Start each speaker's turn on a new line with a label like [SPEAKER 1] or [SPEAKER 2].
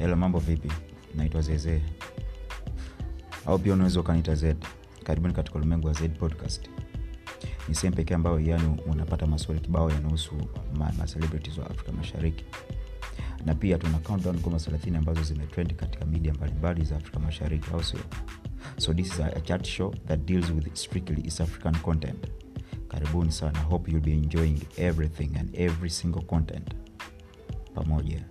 [SPEAKER 1] hela mambo vipi? Naitwa zezee au pia unaweza ukaniita z. Karibuni katika ulimwengu wa z podcast. Ni sehemu pekee ambayo yani unapata maswali kibao yanahusu ma, ma wa afrika mashariki. Na pia tuna countdown ngoma 30 ambazo zimetrend katika media mbalimbali za afrika mashariki au sio? So this is a, a chat show that deals with strictly east african content. Karibuni sana. Hope you'll be enjoying everything and every single content. Pamoja.